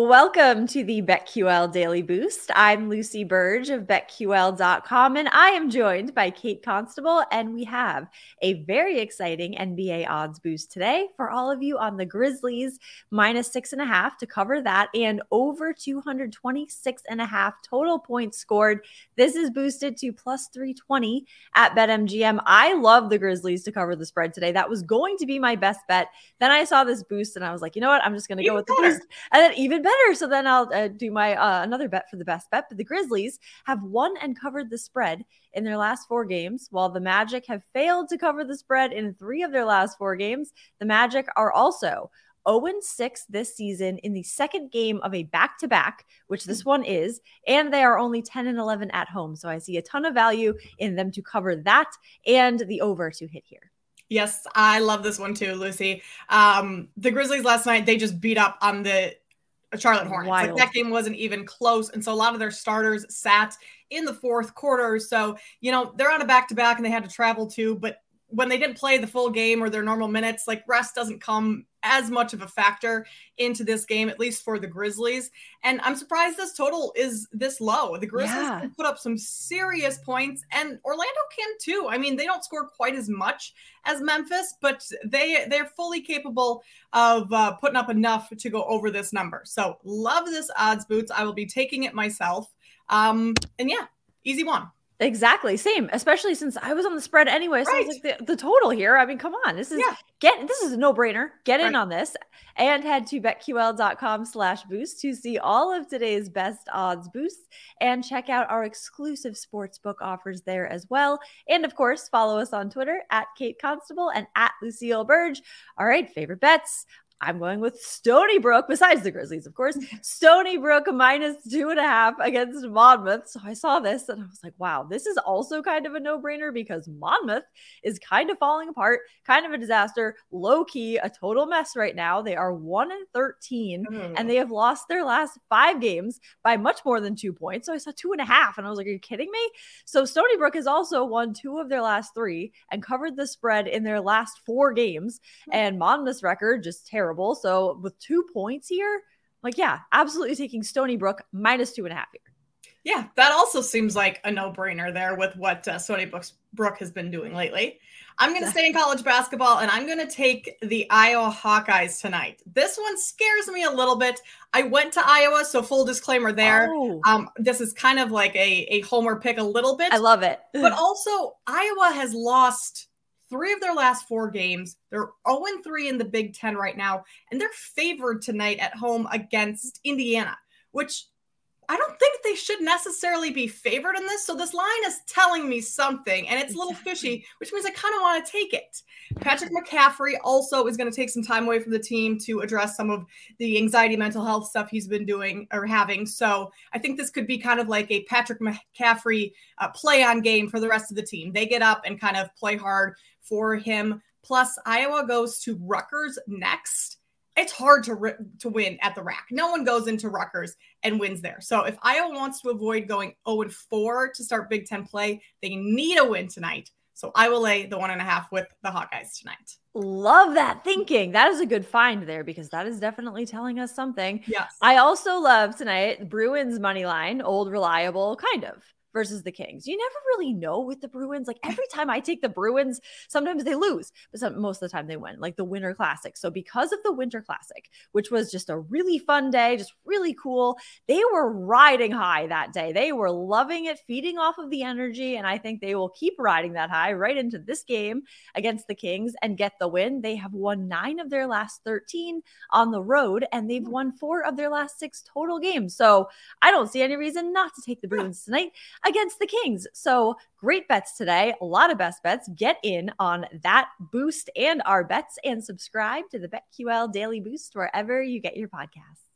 Welcome to the BetQL Daily Boost. I'm Lucy Burge of BetQL.com, and I am joined by Kate Constable. And we have a very exciting NBA odds boost today for all of you on the Grizzlies, minus six and a half to cover that, and over 226 and a half total points scored. This is boosted to plus 320 at BetMGM. I love the Grizzlies to cover the spread today. That was going to be my best bet. Then I saw this boost, and I was like, you know what? I'm just going to go with better. the boost. And then even better. So then I'll uh, do my uh, another bet for the best bet. But the Grizzlies have won and covered the spread in their last four games, while the Magic have failed to cover the spread in three of their last four games. The Magic are also 0 6 this season in the second game of a back to back, which this one is, and they are only 10 and 11 at home. So I see a ton of value in them to cover that and the over to hit here. Yes, I love this one too, Lucy. Um, the Grizzlies last night, they just beat up on the Charlotte Hornets. Wild. Like that game wasn't even close. And so a lot of their starters sat in the fourth quarter. So, you know, they're on a back to back and they had to travel too. But when they didn't play the full game or their normal minutes, like rest doesn't come as much of a factor into this game, at least for the Grizzlies. And I'm surprised this total is this low. The Grizzlies yeah. can put up some serious points, and Orlando can too. I mean, they don't score quite as much as Memphis, but they they're fully capable of uh, putting up enough to go over this number. So love this odds boots. I will be taking it myself. Um, and yeah, easy one. Exactly. Same. Especially since I was on the spread anyway. So right. like the, the, total here. I mean, come on. This is yeah. get this is a no-brainer. Get right. in on this and head to betql.com slash boost to see all of today's best odds boosts and check out our exclusive sportsbook offers there as well. And of course, follow us on Twitter at Kate Constable and at Lucille Burge. All right, favorite bets. I'm going with Stony Brook, besides the Grizzlies, of course. Stony Brook minus two and a half against Monmouth. So I saw this and I was like, wow, this is also kind of a no brainer because Monmouth is kind of falling apart, kind of a disaster, low key, a total mess right now. They are one and 13 mm. and they have lost their last five games by much more than two points. So I saw two and a half and I was like, are you kidding me? So Stony Brook has also won two of their last three and covered the spread in their last four games. Hmm. And Monmouth's record just terrible terrible. So with two points here, like, yeah, absolutely taking Stony Brook minus two and a half here. Yeah, that also seems like a no brainer there with what uh, Stony Brook has been doing lately. I'm going to stay in college basketball and I'm going to take the Iowa Hawkeyes tonight. This one scares me a little bit. I went to Iowa, so full disclaimer there. Oh. Um, this is kind of like a, a homer pick a little bit. I love it. but also, Iowa has lost three of their last four games. They're 0 3 in the Big Ten right now, and they're favored tonight at home against Indiana, which I don't think they should necessarily be favored in this. So this line is telling me something, and it's a little fishy, which means I kind of want to take it. Patrick McCaffrey also is going to take some time away from the team to address some of the anxiety, mental health stuff he's been doing or having. So I think this could be kind of like a Patrick McCaffrey uh, play on game for the rest of the team. They get up and kind of play hard for him. Plus, Iowa goes to Rutgers next it's hard to to win at the RAC. No one goes into Rutgers and wins there. So if Iowa wants to avoid going 0 and 4 to start Big Ten play, they need a win tonight. So I will lay the one and a half with the Hawkeyes tonight. Love that thinking. That is a good find there because that is definitely telling us something. Yes. I also love tonight Bruins money line, old reliable, kind of versus the Kings. You never really know with the Bruins. Like every time I take the Bruins, sometimes they lose, but some, most of the time they win, like the Winter Classic. So, because of the Winter Classic, which was just a really fun day, just really cool, they were riding high that day. They were loving it, feeding off of the energy. And I think they will keep riding that high right into this game against the Kings and get the win. They have won nine of their last 13 on the road, and they've hmm. won four of their last six total games. So, I don't see any reason not to take the Bruins tonight against the Kings. So great bets today. A lot of best bets. Get in on that boost and our bets and subscribe to the BetQL Daily Boost wherever you get your podcasts.